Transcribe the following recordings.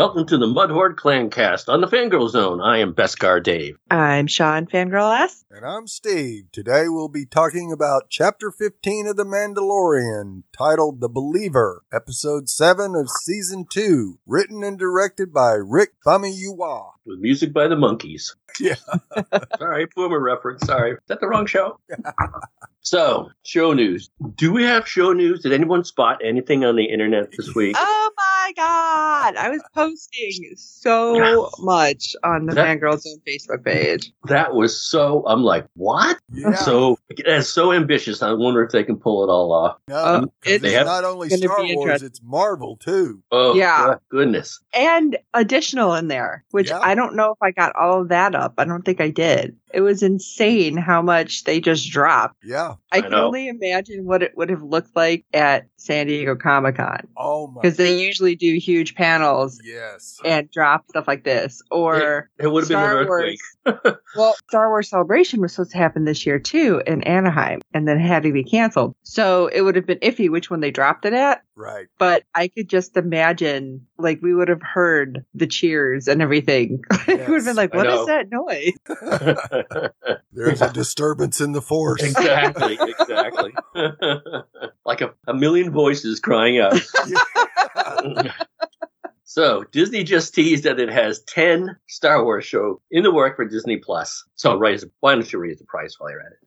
Welcome to the Mudhorn Clan Cast on the Fangirl Zone. I am Beskar Dave. I'm Sean Fangirl S. And I'm Steve. Today we'll be talking about Chapter 15 of The Mandalorian, titled The Believer, Episode 7 of Season 2, written and directed by Rick Famuyiwa. With music by the Monkees. Yeah. Sorry, boomer reference. Sorry. Is that the wrong show? so, show news. Do we have show news? Did anyone spot anything on the internet this week? Oh my god! I was posting so much on the That- Fangirl Zone Facebook page. That was so. I'm like, what? Yeah. So it's so ambitious. I wonder if they can pull it all off. no, Uh, 'cause it's it's have- not only Star Wars, it's Marvel too. Oh, Yeah. goodness. And additional in there, which Yeah. I don't know if I got all of that up. I don't think I did. It was insane how much they just dropped. Yeah. I, I can know. only imagine what it would have looked like at San Diego Comic Con Oh my. because they usually do huge panels Yes. and drop stuff like this. Or It would have been an Star earthquake. Well, Star Wars Celebration was supposed to happen this year too in Anaheim, and then had to be canceled. So it would have been iffy which one they dropped it at. Right. But I could just imagine, like, we would have heard the cheers and everything. it would have been like, I "What know. is that noise?" There's a disturbance in the force. exactly, exactly. like a, a million voices crying out. So Disney just teased that it has ten Star Wars shows in the work for Disney Plus. So raise, why don't you raise the price while you're at it?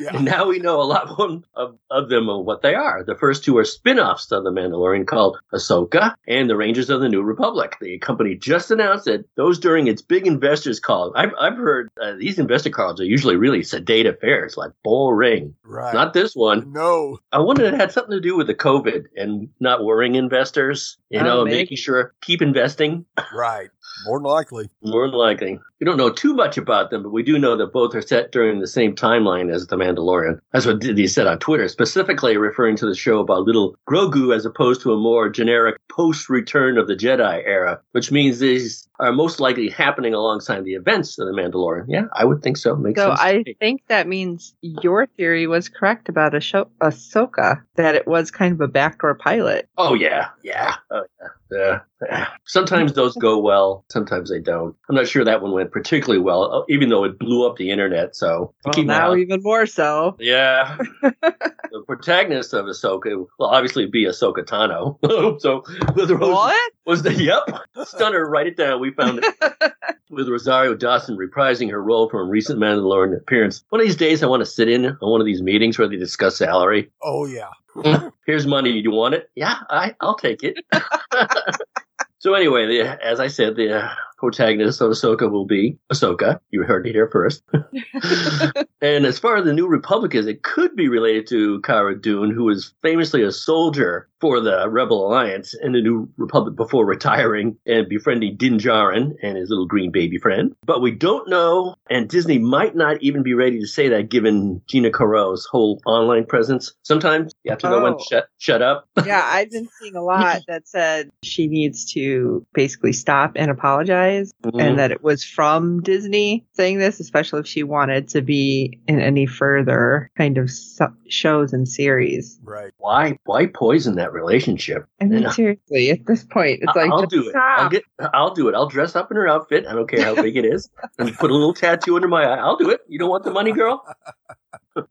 Yeah. And now we know a lot more of, of them of what they are. The first two are spin-offs of The Mandalorian called Ahsoka and The Rangers of the New Republic. The company just announced that those during its big investors call. I've, I've heard uh, these investor calls are usually really sedate affairs, like boring. Right. Not this one. no. I wonder if it had something to do with the COVID and not worrying investors, you Oh, know, maybe. making sure keep investing. Right. More than likely. More than likely. We don't know too much about them, but we do know that both are set during the same timeline as The Mandalorian. That's what Disney said on Twitter, specifically referring to the show about little Grogu as opposed to a more generic post Return of the Jedi era, which means these are most likely happening alongside the events of The Mandalorian. Yeah, I would think so. Makes so sense. to I me. think that means your theory was correct about Asho- Ahsoka, that it was kind of a backdoor pilot. Oh yeah, yeah, oh, yeah, yeah. Sometimes those go well, sometimes they don't. I'm not sure that one went particularly well, uh, even though it blew up the internet. So Well, keep now out. even more so. Yeah. the protagonist of Ahsoka will obviously be Ahsoka Tano. so with Rose What? was the yep stunner. Write it down. We found it with Rosario Dawson reprising her role from a recent Mandalorian appearance. One of these days, I want to sit in on one of these meetings where they discuss salary. Oh yeah. Here's money. You want it? Yeah, I, I'll take it. so anyway, the, as I said, the uh, protagonist of Ahsoka will be Ahsoka. You heard it here first. and as far as the New Republic is, it could be related to Cara Dune, who was famously a soldier for the Rebel Alliance and the New Republic before retiring and befriending Din Djarin and his little green baby friend. But we don't know, and Disney might not even be ready to say that given Gina Carano's whole online presence. Sometimes you have to know when Oh. to shut, shut up. yeah, I've been seeing a lot that said she needs to basically stop and apologize, Mm-hmm. and that it was from Disney saying this, especially if she wanted to be in any further kind of so- shows and series. Right. why why poison that relationship? I mean, seriously, at this point, it's like I'll do it. I'll get. I'll do it. I'll dress up in her outfit. I don't care how big it is, and put a little tattoo under my eye. I'll do it. You don't want the money, girl?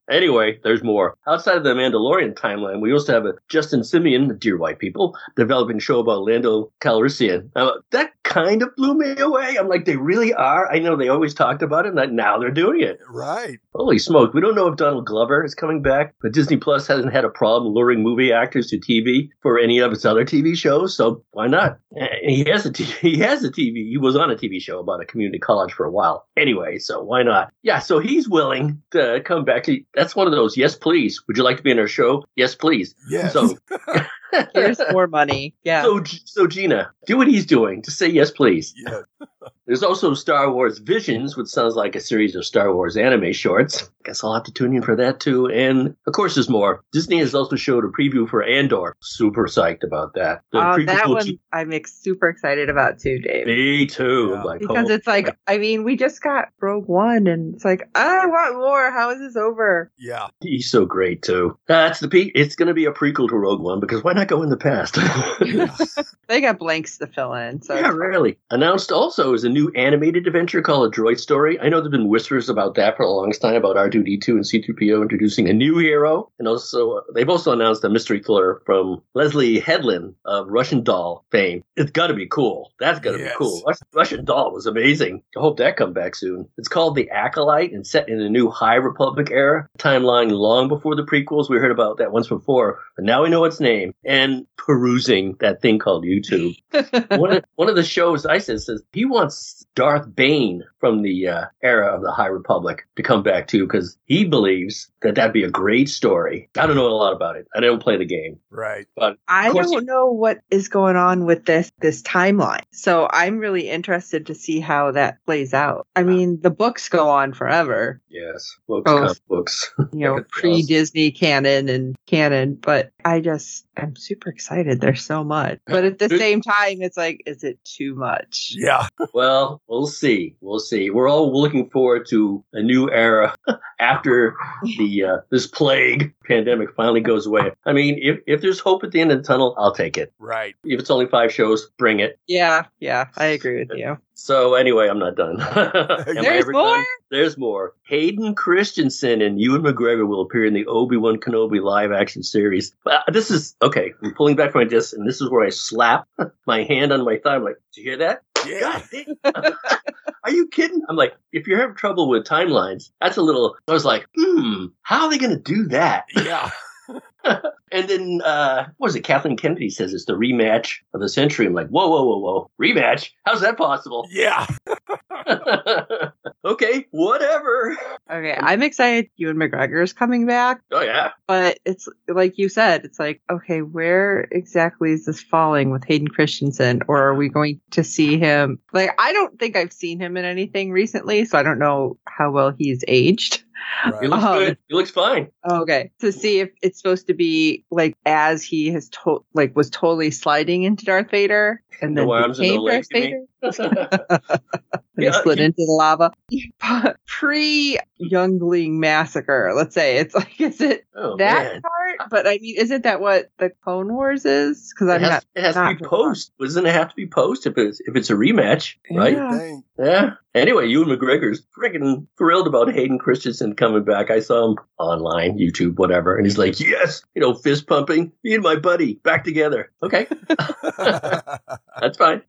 Anyway, there's more. Outside of the Mandalorian timeline, we also have a Justin Simien, dear white people, developing a show about Lando Calrissian. That kind of blew me away. I'm like, they really are. I know they always talked about it, and now they're doing it. Right. Holy smoke. We don't know if Donald Glover is coming back, but Disney Plus hasn't had a problem luring movie actors to TV for any of its other TV shows, so why not? And he has a he has a TV. He was on a TV show about a community college for a while. Anyway, so why not? Yeah, so he's willing to come back. Actually, that's one of those, yes, please. Would you like to be in our show? Yes, please. Yes. So Here's more money. Yeah. so, so Gina, do what he's doing. Just say yes, please. yeah. There's also Star Wars Visions, which sounds like a series of Star Wars anime shorts. Guess I'll have to tune in for that too. And of course, there's more. Disney has also showed a preview for Andor. Super psyched about that. The Oh, that to- one I'm ex- super excited about too, Dave. Me too. Yeah. Like, Because oh, it's like, I mean, we just got Rogue One, and it's like, I want more. How is this over? Yeah. he's so great too. That's the pe- It's going to be a prequel to Rogue One because why not go in the past? They got blanks to fill in. So yeah, really. Announced also is a new animated adventure called A Droid Story. I know there've been whispers about that for the longest time about R2D2 and C3PO introducing a new hero, and also they've also announced a mystery thriller from Leslie Headland of Russian Doll fame. It's got to be cool. That's got to Yes. be cool. Russian Doll was amazing. I hope that come back soon. It's called The Acolyte and set in the new High Republic era timeline, long before the prequels. We heard about that once before, but now we know its name. And perusing that thing called YouTube one of one of the shows I said says he wants Darth Bane from the uh, era of the High Republic to come back too because he believes that that'd be a great story. I don't know a lot about it. I don't play the game, Right. but I don't know what is going on with this this timeline. So I'm really interested to see how that plays out. I mean, the books go on forever, yes, books, comic books. you know, pre Disney canon and canon, but I just I'm super excited. There's so much. But at the same time, it's like, is it too much? Yeah. well, we'll see. We'll see. We're all looking forward to a new era after the uh, this plague pandemic finally goes away. I mean, if if there's hope at the end of the tunnel, I'll take it. Right. If it's only five shows, bring it. Yeah, yeah, I agree with you. So anyway, I'm not done. There's more? done? There's more. Hayden Christensen and Ewan McGregor will appear in the Obi Wan Kenobi live action series. Uh, this is okay. I'm pulling back from my disc, and this is where I slap my hand on my thigh. I'm like, "Do you hear that? Yeah. Are you kidding?" I'm like, "If you're having trouble with timelines, that's a little." I was like, "Hmm, how are they going to do that?" Yeah. And then, uh, what was it? Kathleen Kennedy says it's the rematch of the century. I'm like, whoa, whoa, whoa, whoa. Rematch? How's that possible? Yeah. okay, whatever. Okay, I'm excited. Ewan McGregor is coming back, Oh, yeah. but it's like you said, it's like, okay, where exactly is this falling with Hayden Christensen, or are we going to see him? Like, I don't think I've seen him in anything recently, so I don't know how well he's aged. He looks Um, good. He looks fine. Okay, to see if it's supposed to be like as he has to- like was totally sliding into Darth Vader and then No arms and no became legs, Darth you? Vader. And Yeah, he slid he- into the lava. Pre Youngling massacre, let's say it's like is it oh, that man. part? But I mean, isn't that what the Clone Wars is? Because I'm has, not. it has to be post. Doesn't it have to be post if it's if it's a rematch, right? Yeah. Dang. Yeah. Anyway, Ewan McGregor's freaking thrilled about Hayden Christensen coming back. I saw him online, YouTube, whatever, and he's like, "Yes, you know, fist pumping. Me and my buddy back together." Okay, that's fine.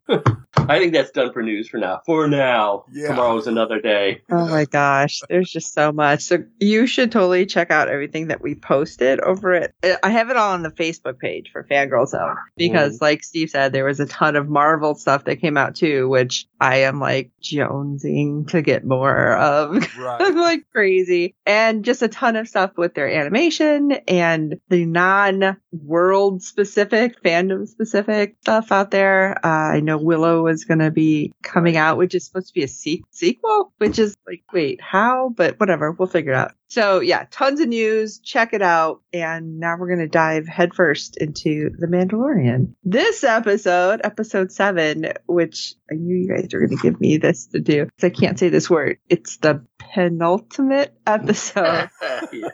I think that's done for news for now. For now, Yeah. tomorrow's another day. Oh my gosh, there's just so much. So you should totally check out everything that we posted over it. I have it all on the Facebook page for Fangirl Zone because, like Steve said, there was a ton of Marvel stuff that came out too, which I am like jonesing to get more of. right. like crazy. And just a ton of stuff with their animation and the non world specific, fandom specific stuff out there. Uh, I know Willow is going to be coming out, which is supposed to be a se- sequel, which is like, wait, how? But whatever, we'll figure it out. So yeah, tons of news. Check it out. And now we're going to dive headfirst into The Mandalorian. This episode, episode seven, which I knew you guys were going to give me this to do. 'cause I can't say this word. It's the penultimate episode. yeah,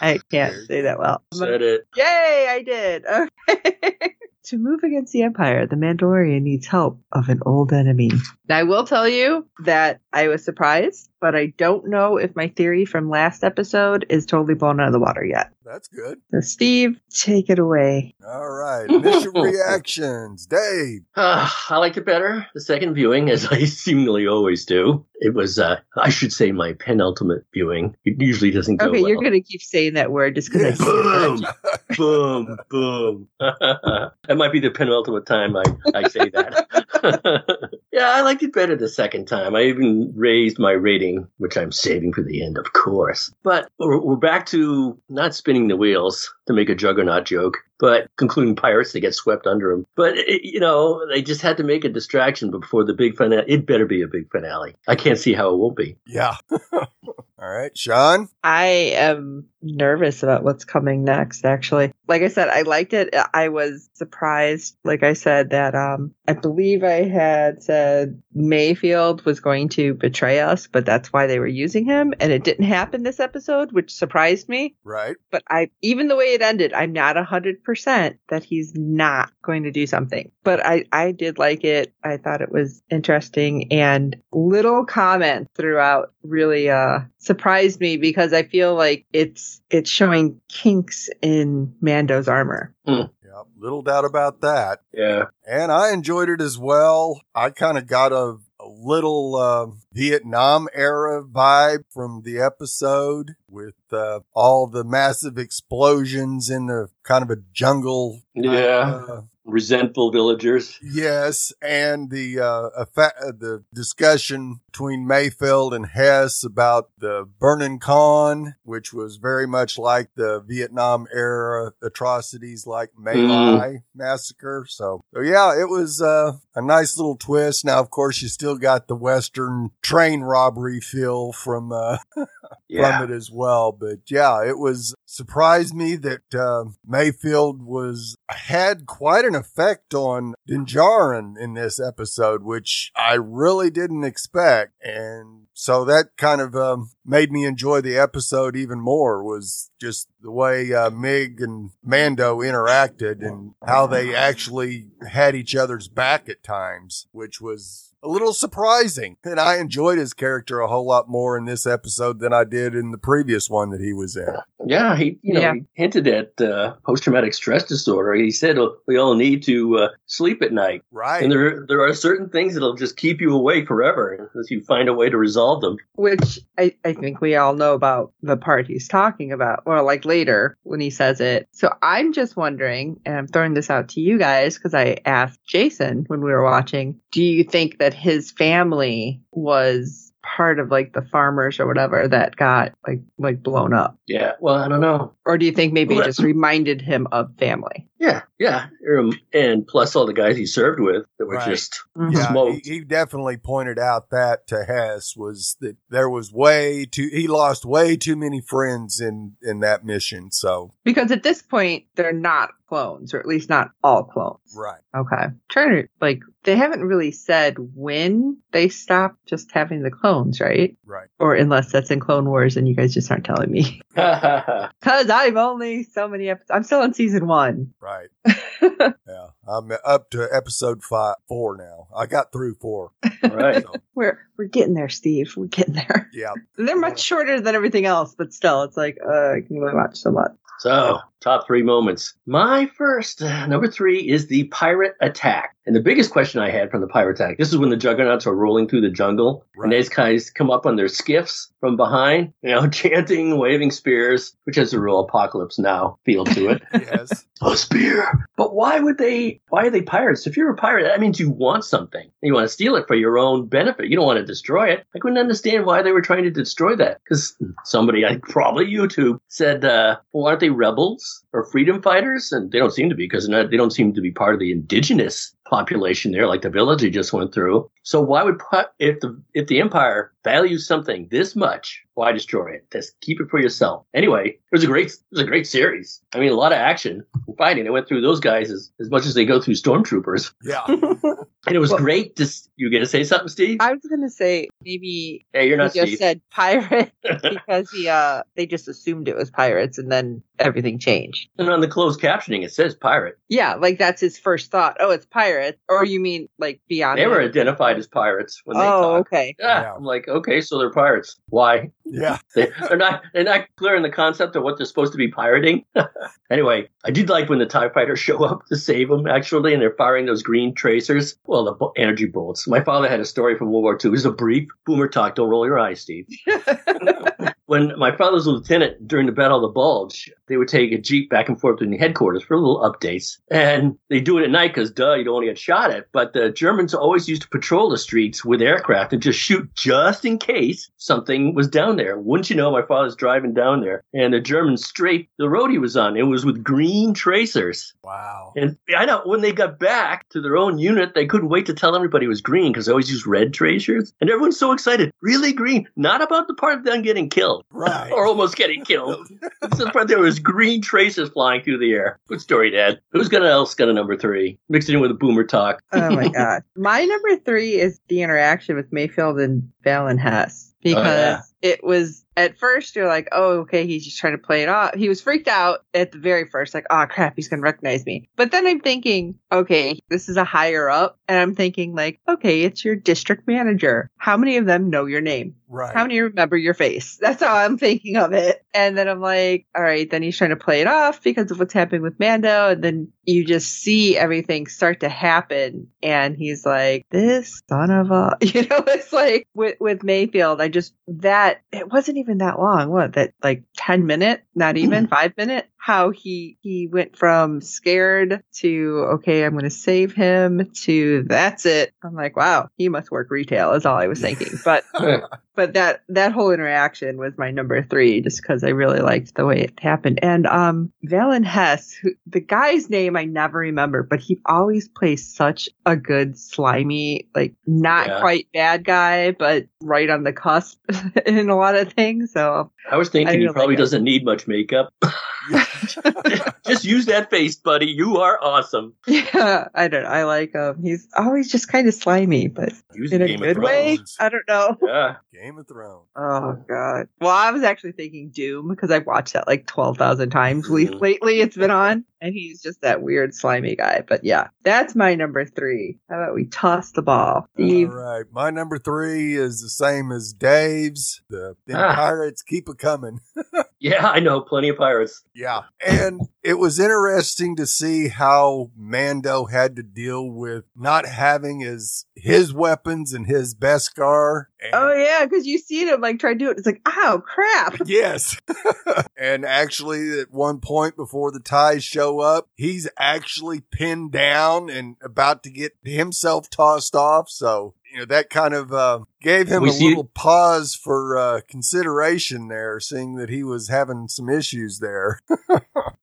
I can't say that well. said it. Yay, I did. Okay. To move against the Empire, the Mandalorian needs help of an old enemy. I will tell you that I was surprised, but I don't know if my theory from last episode is totally blown out of the water yet. That's good. So, Steve, take it away. All right. Initial reactions. Dave. Uh, I liked it better the second viewing, as I seemingly always do. It was, uh, I should say, my penultimate viewing. It usually doesn't go Okay, well. you're going to keep saying that word just because Yes. I boom, boom, boom. that might be the penultimate time I, I say that. Yeah, I liked it better the second time. I even raised my rating, which I'm saving for the end, of course. But we're, back to not spinning the wheels to make a juggernaut joke, but concluding pirates to get swept under them. But, it, you know, they just had to make a distraction before the big finale. It better be a big finale. I can't see how it won't be. Yeah. All right. Sean. I am nervous about what's coming next, actually. Like I said, I liked it. I was surprised, like I said, that um I believe I had said Mayfield was going to betray us, but that's why they were using him. And it didn't happen this episode, which surprised me. Right. But I even the way it ended, I'm not a hundred percent that he's not going to do something. But I, I did like it. I thought it was interesting and little comments throughout really uh surprised me because I feel like it's it's showing kinks in Mando's armor. Yep. Little doubt about that. Yeah. And I enjoyed it as well. I kind of got a, a little uh, Vietnam era vibe from the episode with uh, all the massive explosions in the kind of a jungle. Yeah. Uh, Resentful villagers. Yes, and the uh, effa- uh, the discussion between Mayfield and Hess about the Burnin Konn, which was very much like the Vietnam era atrocities like My Lai massacre. So, so yeah, it was uh, a nice little twist. Now, of course, you still got the Western train robbery feel from uh, Yeah. from it as well. But yeah, it was surprised me that uh, Mayfield was had quite an effect on Din Djarin in this episode, which I really didn't expect, and so that kind of um, made me enjoy the episode even more. Was just the way uh, Mig and Mando interacted and how they actually had each other's back at times, which was a little surprising. And I enjoyed his character a whole lot more in this episode than I did in the previous one that he was in. Yeah, he you know Yeah. he hinted at uh, post traumatic stress disorder. He said oh, we all need to uh, sleep at night, Right. and there there are certain things that'll just keep you awake forever unless you find a way to resolve them. Which I, I think we all know about the part he's talking about, or like later when he says it. So I'm just wondering, and I'm throwing this out to you guys because I asked Jason when we were watching, do you think that his family was part of like the farmers or whatever that got like like blown up? Yeah, well, I don't know. Or do you think maybe it just reminded him of family? Yeah, yeah, um, and plus all the guys he served with that were Right. just Yeah, smoked. he, he definitely pointed out that to Hess was that there was way too he lost way too many friends in in that mission. So Because at this point they're not clones, or at least not all clones. right, Okay. Trying to like they haven't really said when they stopped just having the clones, right? right, Or unless that's in Clone Wars and you guys just aren't telling me. Cause I'm only so many episodes. I'm still on season one. right. yeah, I'm up to episode five, four now. I got through four. right. So, We're we're getting there, Steve. We're getting there. yeah, They're much shorter than everything else, but still, it's like uh, I can only watch so much. So, top three moments. My first, uh, number three, is the pirate attack. And the biggest question I had from the pirate attack, this is when the juggernauts are rolling through the jungle, Right. and these guys come up on their skiffs from behind, you know, chanting, waving spears, which has a real apocalypse now feel to it. yes, a spear. But why would they? Why are they pirates? If you're a pirate, that means you want something. You want to steal it for your own benefit. You don't want to destroy it. I couldn't understand why they were trying to destroy that. Because somebody, I probably YouTube, said, uh, "Well, aren't they rebels or freedom fighters?" And they don't seem to be because they don't seem to be part of the indigenous population there, like the village he just went through. So why would if the if the Empire values something this much, why destroy it? Just keep it for yourself. Anyway, it was a great it was a great series. I mean, a lot of action fighting. They went through those guys as, as much as they go through stormtroopers. Yeah. and it was well, great. To, you going to say something, Steve? I was going to say maybe. Hey, you're not. You just said pirate because he uh they just assumed it was pirates and then everything changed. And on the closed captioning, it says pirate. Yeah, like that's his first thought. Oh, it's pirate. Or you mean like beyond? They were identified as pirates when they. Oh, okay. Yeah, yeah, I'm like, okay, so they're pirates. Why? Yeah, they, are not. They're not clear in the concept of what they're supposed to be pirating. anyway, I did like when the Tie Fighters show up to save them actually, and they're firing those green tracers. Well, the energy bullets. My father had a story from World War II. It was a brief boomer talk. Don't roll your eyes, Steve. When my father was a lieutenant during the Battle of the Bulge, they would take a jeep back and forth between the headquarters for little updates, and they do it at night because duh, you don't want to get shot at. But the Germans always used to patrol the streets with aircraft and just shoot just in case something was down there. Wouldn't you know, my father's driving down there, and the Germans straight the road he was on. It was with green tracers. Wow! And I know when they got back to their own unit, they couldn't wait to tell everybody it was green because they always use red tracers, and everyone's so excited. Really green? Not about the part of them getting killed, right? or almost getting killed. it's the part there was green traces flying through the air. Good story, Dad. Who's gonna else got a number three? Mixed in with a boomer talk. oh my god. My number three is the interaction with Mayfield and Valen Hess because oh, yeah. it was at first you're like, oh, okay, he's just trying to play it off. He was freaked out at the very first, like, oh crap, he's gonna recognize me. But then I'm thinking, okay, this is a higher up, and I'm thinking like, okay, it's your district manager. How many of them know your name? Right. How many remember your face? That's how I'm thinking of it. And then I'm like, all right, then he's trying to play it off because of what's happening with Mando, and then you just see everything start to happen, and he's like, this son of a, you know, it's like with with Mayfield, I just that it wasn't even that long. What that like ten minute, not even mm-hmm. five minute. How he he went from scared to okay, I'm going to save him to that's it. I'm like, wow, he must work retail. Is all I was thinking. But but that that whole interaction was my number three, just because I really liked the way it happened. And um, Valen Hess, who, the guy's name I never remember, but he always plays such a good slimy, like not yeah. quite bad guy, but right on the cusp in a lot of things. So I was thinking I he probably doesn't need much makeup. just use that face, buddy. You are awesome. Yeah, I don't. I like him. He's always just kind of slimy, but in a good way. I don't know. Yeah, Game of Thrones. Oh god. Well, I was actually thinking Doom because I've watched that like twelve thousand times mm-hmm. lately. It's been on, and he's just that weird slimy guy. But yeah, that's my number three. How about we toss the ball, Steve? All right, my number three is the same as Dave's. The, the ah. pirates keep it coming. yeah, I know plenty of pirates. Yeah, and it was interesting to see how Mando had to deal with not having his his weapons and his best Beskar. oh yeah, because you see him like try to do it. It's like, oh crap. Yes. and actually, at one point before the ties show up, he's actually pinned down and about to get himself tossed off. So you know that kind of uh, gave him we a little pause for uh, consideration there, seeing that he was having some issues there.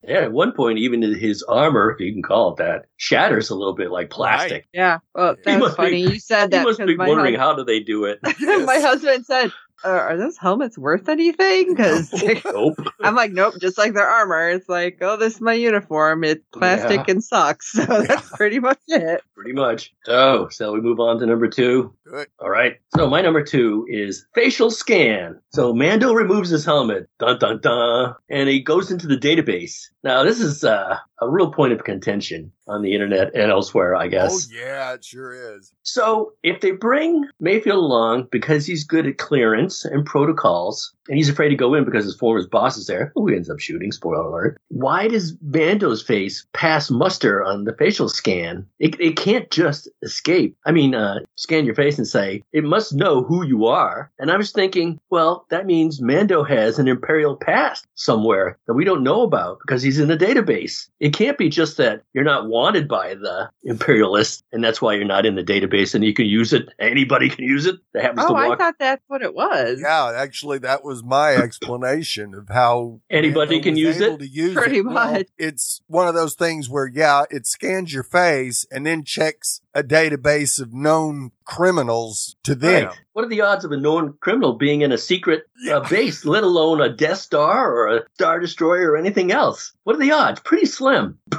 yeah, at one point, even his armor, if you can call it that, shatters a little bit like plastic. Right. Yeah, well, that's funny. Be, you said that. He must be wondering husband, how do they do it. my husband said, uh, are those helmets worth anything? Because nope. I'm like, nope, just like their armor. It's like, oh, this is my uniform. It's plastic yeah. and sucks. So that's pretty much it. Pretty much. Oh, so, shall we move on to number two? Good. All right. So my number two is facial scan. So Mando removes his helmet, dun dun dun, and he goes into the database. Now this is uh, a real point of contention on the internet and elsewhere, I guess. Oh yeah, it sure is. So if they bring Mayfield along because he's good at clearance and protocols, and he's afraid to go in because his former boss is there, who he ends up shooting, spoiler alert, why does Mando's face pass muster on the facial scan? It, it can't just escape. I mean, uh, scan your face and say, it must know who you are. And I was thinking, well, that means Mando has an Imperial past somewhere that we don't know about because he's in the database. It can't be just that you're not wanted by the Imperialists and that's why you're not in the database and you can use it. Anybody can use it. That happens oh, to walk. I thought that's what it was. Yeah, actually, that was was my explanation of how Anybody can use able it? To use Pretty it. Well, much. it's one of those things where, yeah, it scans your face and then checks a database of known criminals to them. Right. What are the odds of a known criminal being in a secret uh, base, let alone a Death Star or a Star Destroyer or anything else? What are the odds? Pretty slim.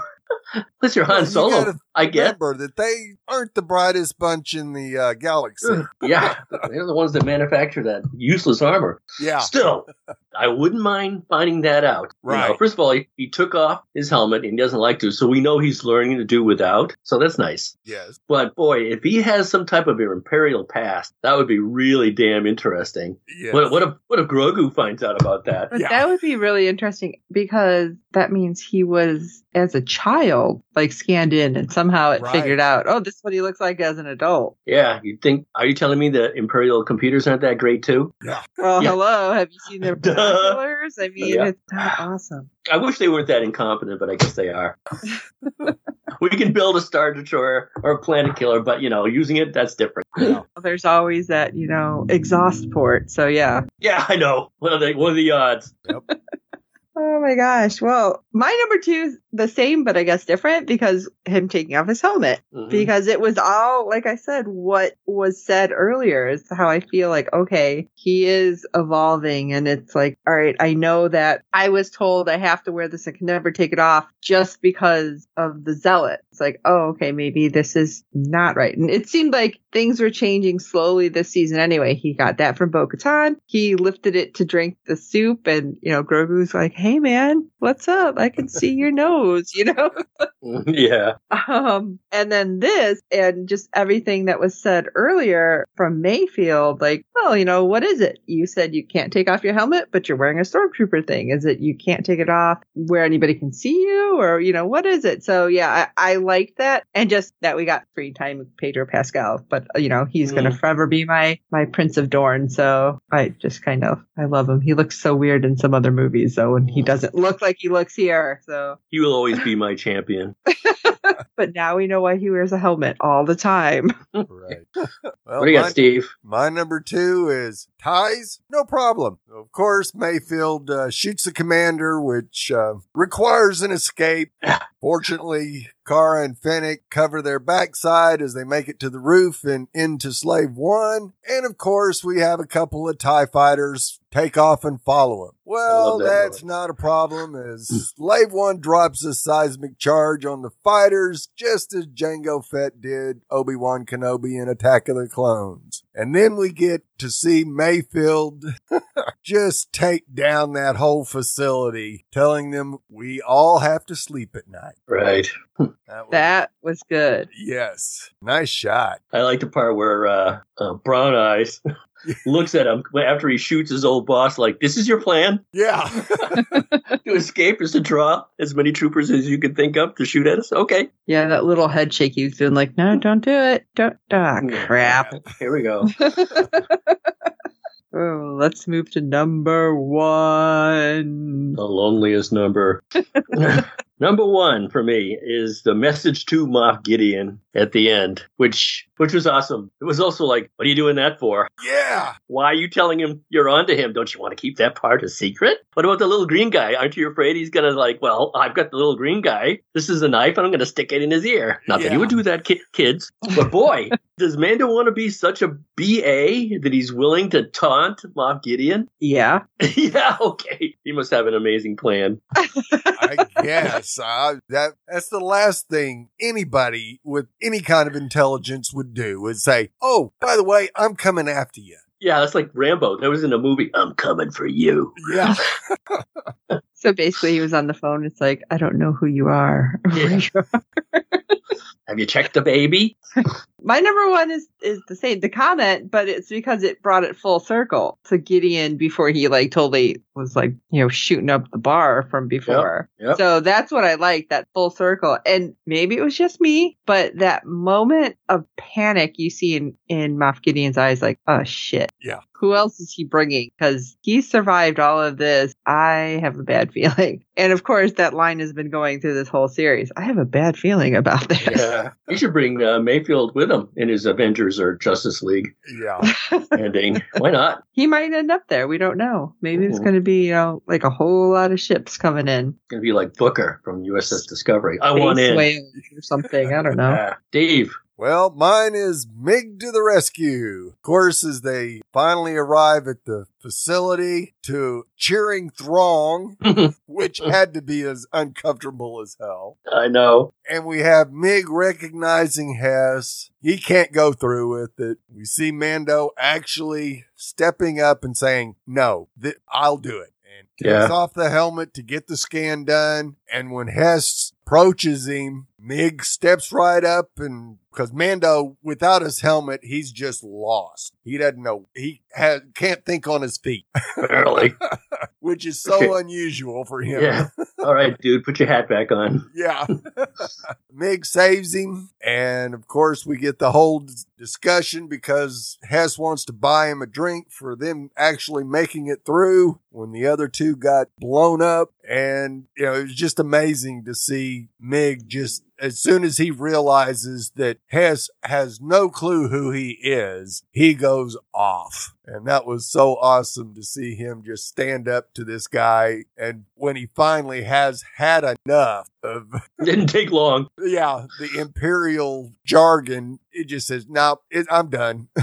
Unless you're Han Well, you Solo, gotta I get. Remember that they aren't the brightest bunch in the uh, galaxy. yeah, they're the ones that manufacture that useless armor. Yeah. Still, I wouldn't mind finding that out. You know, Right. first of all, he, he took off his helmet and he doesn't like to, so we know he's learning to do without. So that's nice. Yes. But boy, if he has some type of imperial past, that would be really damn interesting. Yes. What, what if what if Grogu finds out about that? But Yeah. that would be really interesting because that means he was, as a child, like scanned in and somehow it Right. figured out, oh, this is what he looks like as an adult. Yeah, you think? Are you telling me the imperial computers aren't that great too? Well, Yeah. hello. Have you seen their Duh. binoculars? I mean, Yeah. it's not awesome. I wish they weren't that incompetent, but I guess they are. we can build a star destroyer or a planet killer, but you know, using it that's different. Yeah. There's always that, you know, exhaust port. So, yeah. Yeah, I know. What are the what are the odds? Oh my gosh. Well, my number two is the same, but I guess different because him taking off his helmet. Mhm. Because it was all, like I said, what was said earlier is how I feel like, okay, he is evolving. And it's like, all right, I know that I was told I have to wear this. I can never take it off just because of the zealot. It's like, oh, okay, maybe this is not right. And it seemed like things were changing slowly this season anyway. He got that from Bo Katan. He lifted it to drink the soup, and, you know, Grogu's like, hey, man, what's up? I can see your nose, you know? yeah. Um, and then this and just everything that was said earlier from Mayfield, like, well, you know, what is it? You said you can't take off your helmet, but you're wearing a stormtrooper thing. Is it you can't take it off where anybody can see you? Or, you know, what is it? So yeah, I, I like that. And just that we got free time with Pedro Pascal, but uh, you know, he's going to Mm. forever be my, my Prince of Dorne. So I just kind of, I love him. He looks so weird in some other movies though, and he doesn't look like he looks here. So He will always be my champion. but now we know why he wears a helmet all the time. Right. Well, what do you got, Steve? My number two is ties. No problem. Of course, Mayfield uh, shoots the commander, which uh, requires an escape. Fortunately, Cara and Fennec cover their backside as they make it to the roof and into Slave One. And of course, we have a couple of TIE fighters take off and follow him. Well, that that's noise. not a problem as Slave One drops a seismic charge on the fighters just as Jango Fett did Obi-Wan Kenobi in Attack of the Clones. And then we get to see Mayfield just take down that whole facility, telling them we all have to sleep at night. Right. That was, That was good. yes, nice shot. I like the part where uh, uh, Brown Eyes looks at him after he shoots his old boss, like, "This is your plan Yeah, to escape is to draw as many troopers as you can think of to shoot at us." Okay. Yeah, that little head shake he was doing, like, no, don't do it. Don't. Ah, crap. Here we go. oh, let's move to number one. The loneliest number. Number one for me is the message to Moff Gideon at the end, which which was awesome. It was also like, what are you doing that for? yeah. Why are you telling him you're onto him? Don't you want to keep that part a secret? What about the little green guy? Aren't you afraid he's gonna like, well, I've got the little green guy. This is a knife, and I'm gonna stick it in his ear. Not that Yeah. he would do that, ki- kids. But boy, does Mando want to be such a BA that he's willing to taunt Moff Gideon? Yeah. yeah, okay. He must have an amazing plan. I guess uh, that that's the last thing anybody with any kind of intelligence would do would say, "Oh, by the way, I'm coming after you." Yeah, that's like Rambo. That was in a movie. I'm coming for you. Yeah, So basically, he was on the phone. It's like, I don't know who you are. Yeah. Have you checked the baby? My number one is is the same, the comment, but it's because it brought it full circle to Gideon before he like totally was like you know shooting up the bar from before. yep. So that's what I like that full circle, and maybe it was just me, but that moment of panic you see in in Moff Gideon's eyes, like oh shit, Yeah. Who else is he bringing? Because he survived all of this. I have a bad feeling. And of course, that line has been going through this whole series. I have a bad feeling about this. Yeah. He should bring uh, Mayfield with him in his Avengers or Justice League Yeah. ending. Why not? he might end up there. We don't know. Maybe it's Mhm. going to be, you know, like a whole lot of ships coming in. It's going to be like Booker from USS Discovery. I want Space in. whales or something. I don't know. Yeah. Dave. Well, mine is Mig to the rescue. Of course, as they finally arrive at the facility to cheering throng, mhm. which had to be as uncomfortable as hell. I know. And we have Mig recognizing Hess. He can't go through with it. We see Mando actually stepping up and saying, no, th- I'll do it. And takes Yeah. off the helmet to get the scan done. And when Hess approaches him, Mig steps right up and because Mando, without his helmet, he's just lost. He doesn't know. He ha- can't think on his feet, Apparently. which is so Okay. unusual for him. Yeah. All right, dude. Put your hat back on. Yeah. Mig saves him. And of course, we get the whole discussion because Hess wants to buy him a drink for them actually making it through when the other two got blown up. And, you know, it was just amazing to see Mig just as soon as he realizes that Hess has no clue who he is, he goes off. And that was so awesome to see him just stand up to this guy. And when he finally has had enough of, Didn't take long. yeah, the imperial jargon, it just says, no, it, I'm done.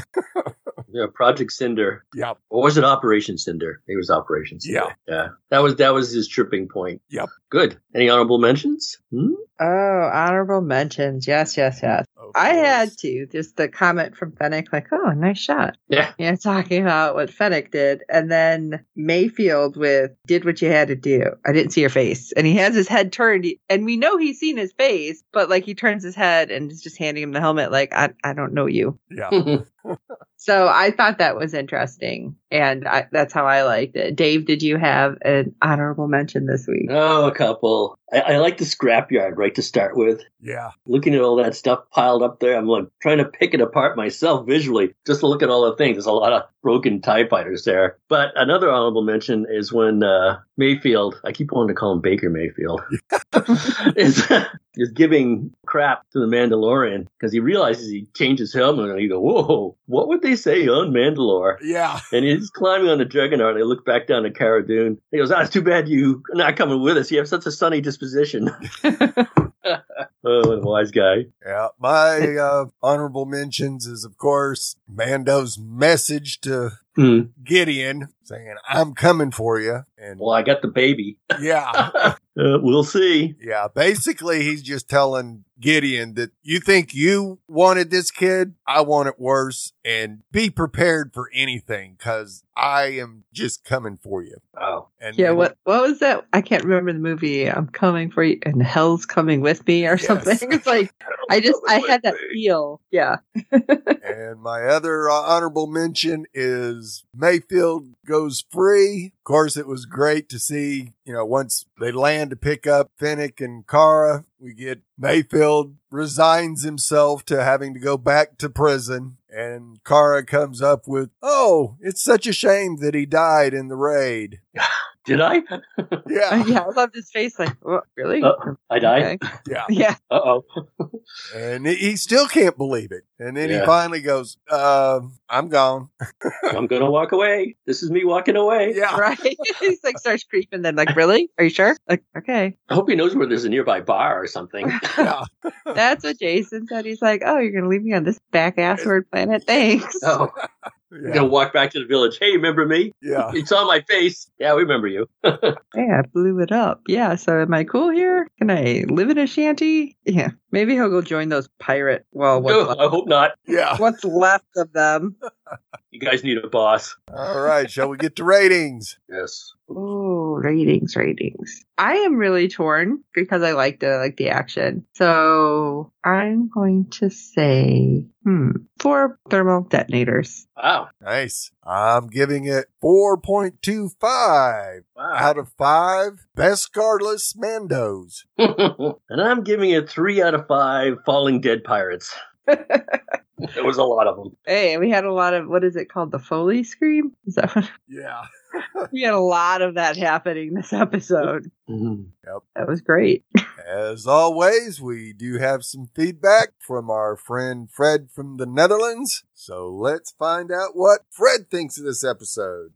Yeah, Project Cinder. yeah. Or was it Operation Cinder? It was Operation Cinder. Yeah. That was that was his tripping point. Yep. Good. Any honorable mentions? Hmm? Oh, honorable mentions. Yes, yes, yes. Of I had to. Just the comment from Fennec, like, oh, nice shot. Yeah. Yeah, talking about what Fennec did. And then Mayfield with did what you had to do. I didn't see your face. And he has his head turned. And we know he's seen his face, but like he turns his head and is just handing him the helmet, like, I, I don't know you. Yeah. So I thought that was interesting. And I, that's how I liked it. Dave, did you have an honorable mention this week? oh, a couple. I, I like the scrapyard right to start with. Yeah. Looking at all that stuff piled up there, I'm like trying to pick it apart myself visually, just to look at all the things. There's a lot of broken TIE fighters there. But another honorable mention is when uh, Mayfield, I keep wanting to call him Baker Mayfield, is, is giving crap to the Mandalorian because he realizes he changed his helmet and he go, whoa, what would they say on Mandalore? Yeah. And he's climbing on the Juggernaut. And they look back down at Cara Dune. He goes, "Ah, it's too bad you are not coming with us. You have such a sunny disposition." oh, wise guy. Yeah. My uh, honorable mentions is, of course, Mando's message to Hmm. Gideon saying, I'm coming for you. And Well, I got the baby. yeah. Uh, we'll see. Yeah, basically he's just telling Gideon that you think you wanted this kid, I want it worse, and be prepared for anything because I am just coming for you. Oh, And Yeah, and- what what was that? I can't remember the movie. I'm coming for you, and hell's coming with me, or Yes. something. It's like I just I had that feel. Yeah, And my other uh, honorable mention is Mayfield goes free. Of course, it was great to see, you know, once they land to pick up Fennec and Cara, we get Mayfield resigns himself to having to go back to prison. And Cara comes up with, Oh, it's such a shame that he died in the raid. did I? Yeah. yeah. I loved his face. Like, what, really? Uh, I died. Okay. Yeah. Yeah, Uh oh. And he- he still can't believe it. And then he finally goes, uh, I'm gone. I'm gonna walk away. This is me walking away. Yeah. right. He's like starts creeping. Then like, really? Are you sure? Like, okay. I hope he knows where there's a nearby bar or something. Yeah. That's what Jason said. He's like, oh, you're gonna leave me on this back assword planet? Thanks. oh, I'm Yeah. gonna walk back to the village. Hey, remember me? Yeah. You saw my face. Yeah, we remember you. Hey, I blew it up. Yeah. So am I cool here? Can I live in a shanty? Yeah. Maybe he'll go join those pirate. Well, what's No, left, I hope not. Yeah. what's left of them? You guys need a boss. All right. Shall we get to ratings? Yes. Oh, ratings, ratings. I am really torn because I like the like the action. So I'm going to say, hmm, four thermal detonators. Wow. Nice. I'm giving it 4.25 Wow. out of 5 best cardless Mandos. and I'm giving it three out of five falling dead pirates. there was a lot of them. Hey, we had a lot of what is it called? The Foley scream? Is that what? Yeah. we had a lot of that happening this episode. Mhm. That was great. As always, we do have some feedback from our friend Fred from the Netherlands. So let's find out what Fred thinks of this episode.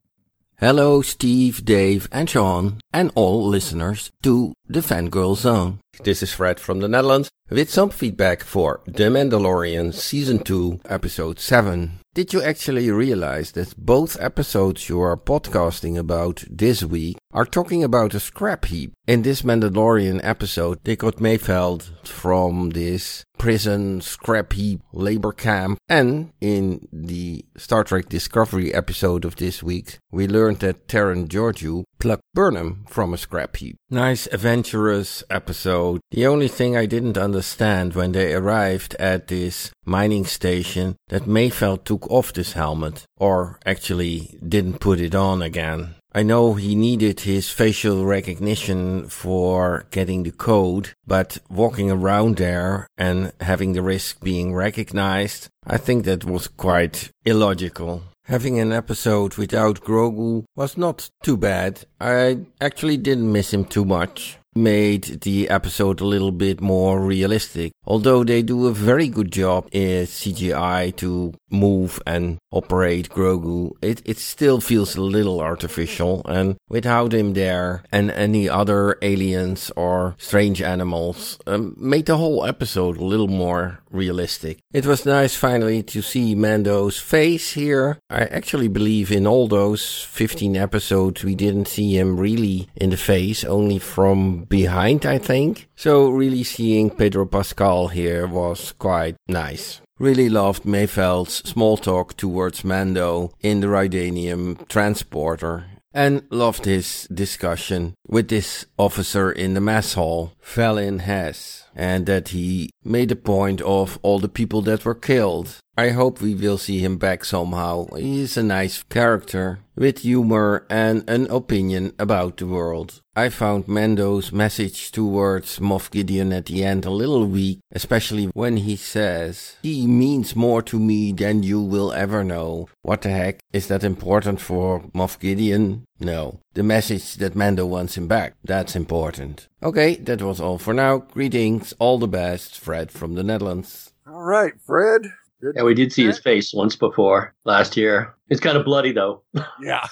Hello, Steve, Dave, and Sean, and all listeners to the Fangirl Zone. This is Fred from the Netherlands with some feedback for The Mandalorian Season 2, Episode 7. Did you actually realize that both episodes you are podcasting about this week are talking about a scrap heap? In this Mandalorian episode, they got Mayfeld from this prison scrap heap labor camp. And in the Star Trek Discovery episode of this week, we learned that Terran Georgiou plucked Burnham from a scrap heap. Nice adventurous episode. The only thing I didn't understand when they arrived at this mining station that Mayfeld took off this helmet, or actually didn't put it on again. I know he needed his facial recognition for getting the code, but walking around there and having the risk being recognized, I think that was quite illogical. Having an episode without Grogu was not too bad. I actually didn't miss him too much. Made the episode a little bit more realistic. Although they do a very good job in CGI to move and operate Grogu, it, it still feels a little artificial. And without him there and any other aliens or strange animals, um, made the whole episode a little more realistic. It was nice finally to see Mando's face here. I actually believe in all those 15 episodes we didn't see him really in the face, only from behind, I think. So really seeing Pedro Pascal here was quite nice. Really loved Mayfeld's small talk towards Mando in the Rhydonium transporter and loved his discussion with this officer in the mess hall, Valin Hess, and that he made a point of all the people that were killed. I hope we will see him back somehow. He is a nice character with humor and an opinion about the world. I found Mando's message towards Moff Gideon at the end a little weak, especially when he says, He means more to me than you will ever know. What the heck? Is that important for Moff Gideon? No. The message that Mando wants him back. That's important. Okay, that was all for now. Greetings, all the best. Fred from the Netherlands. All right, Fred. Good Yeah, we did see his face once before last year. It's kind of bloody though. Yeah.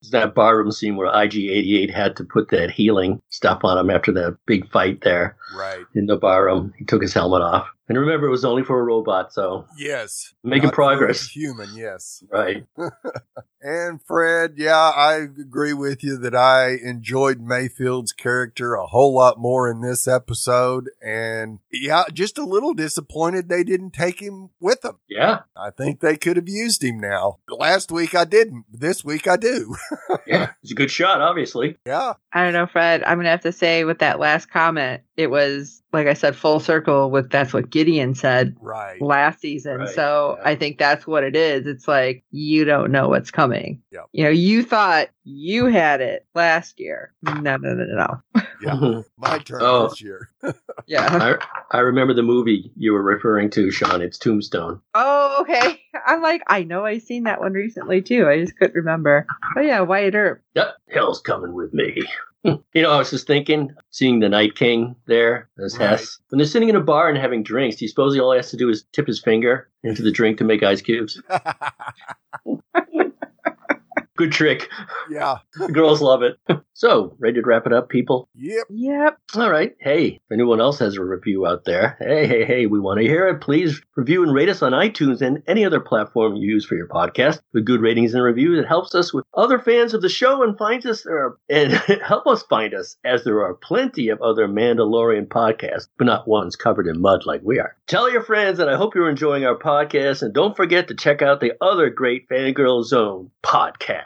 It's that barroom scene where IG88 had to put that healing stuff on him after that big fight there Right. in the barroom. He took his helmet off. And remember, it was only for a robot, so Yes. making progress. Human, yes. Right. And Fred, yeah, I agree with you that I enjoyed Mayfeld's character a whole lot more in this episode. And yeah, just a little disappointed they didn't take him with them. Yeah. I think they could have used him now. Last week I didn't. This week I do. Yeah. It's a good shot, obviously. Yeah. I don't know, Fred. I'm gonna have to say with that last comment, it was like I said, full circle with that's what Gideon said Right. last season. Right, so yeah. I think that's what it is. It's like you don't know what's coming. Yep. You know, you thought you had it last year. No, no, no, no, no. Yeah. My turn Oh. this year. Yeah. I, I remember the movie you were referring to, Sean. It's Tombstone. Oh, okay. I'm like, I know I've seen that one recently too. I just couldn't remember. Oh yeah, Wyatt Earp. Yep. Hell's coming with me. You know, I was just thinking, seeing the Night King there as Right. Hess. When they're sitting in a bar and having drinks, do you suppose he all he has to do is tip his finger into the drink to make ice cubes? Good trick. yeah. The girls love it. So, ready to wrap it up, people? Yep. Yep. All right. Hey, if anyone else has a review out there, hey, hey, hey, we want to hear it. Please review and rate us on iTunes and any other platform you use for your podcast. With good ratings and reviews, it helps us with other fans of the show and finds us there and help us find us, as there are plenty of other Mandalorian podcasts, but not ones covered in mud like we are. Tell your friends, and I hope you're enjoying our podcast. And don't forget to check out the other great Fangirl Zone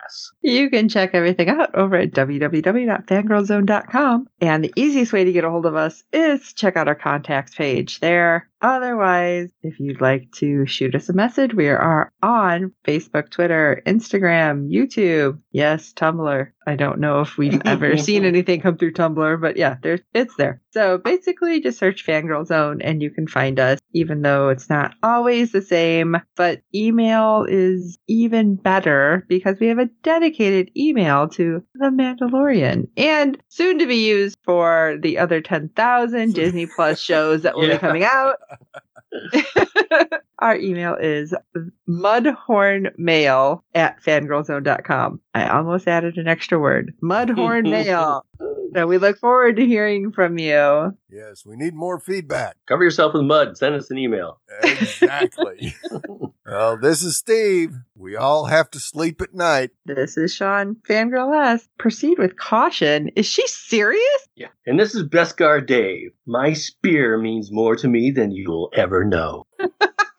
podcasts. You can check everything out over at www.fangirlzone.com. And the easiest way to get a hold of us is check out our contacts page there. Otherwise, if you'd like to shoot us a message, we are on Facebook, Twitter, Instagram, YouTube. Yes, Tumblr. I don't know if we've ever seen anything come through Tumblr, but yeah, there's it's there. So basically just search Fangirl Zone and you can find us, even though it's not always the same. But email is even better because we have a dedicated email to The Mandalorian and soon to be used for the other 10,000 Disney Plus shows that will Yeah. be coming out. Our email is mudhornmail at fangirlzone.com. I almost added an extra word. Mudhornmail. So we look forward to hearing from you. Yes, we need more feedback. Cover yourself with mud. Send us an email. Exactly. well, this is Steve. We all have to sleep at night. This is Sean Fangirl S. Proceed with caution. Is she serious? Yeah. And this is Beskar Dave. My spear means more to me than you'll ever know.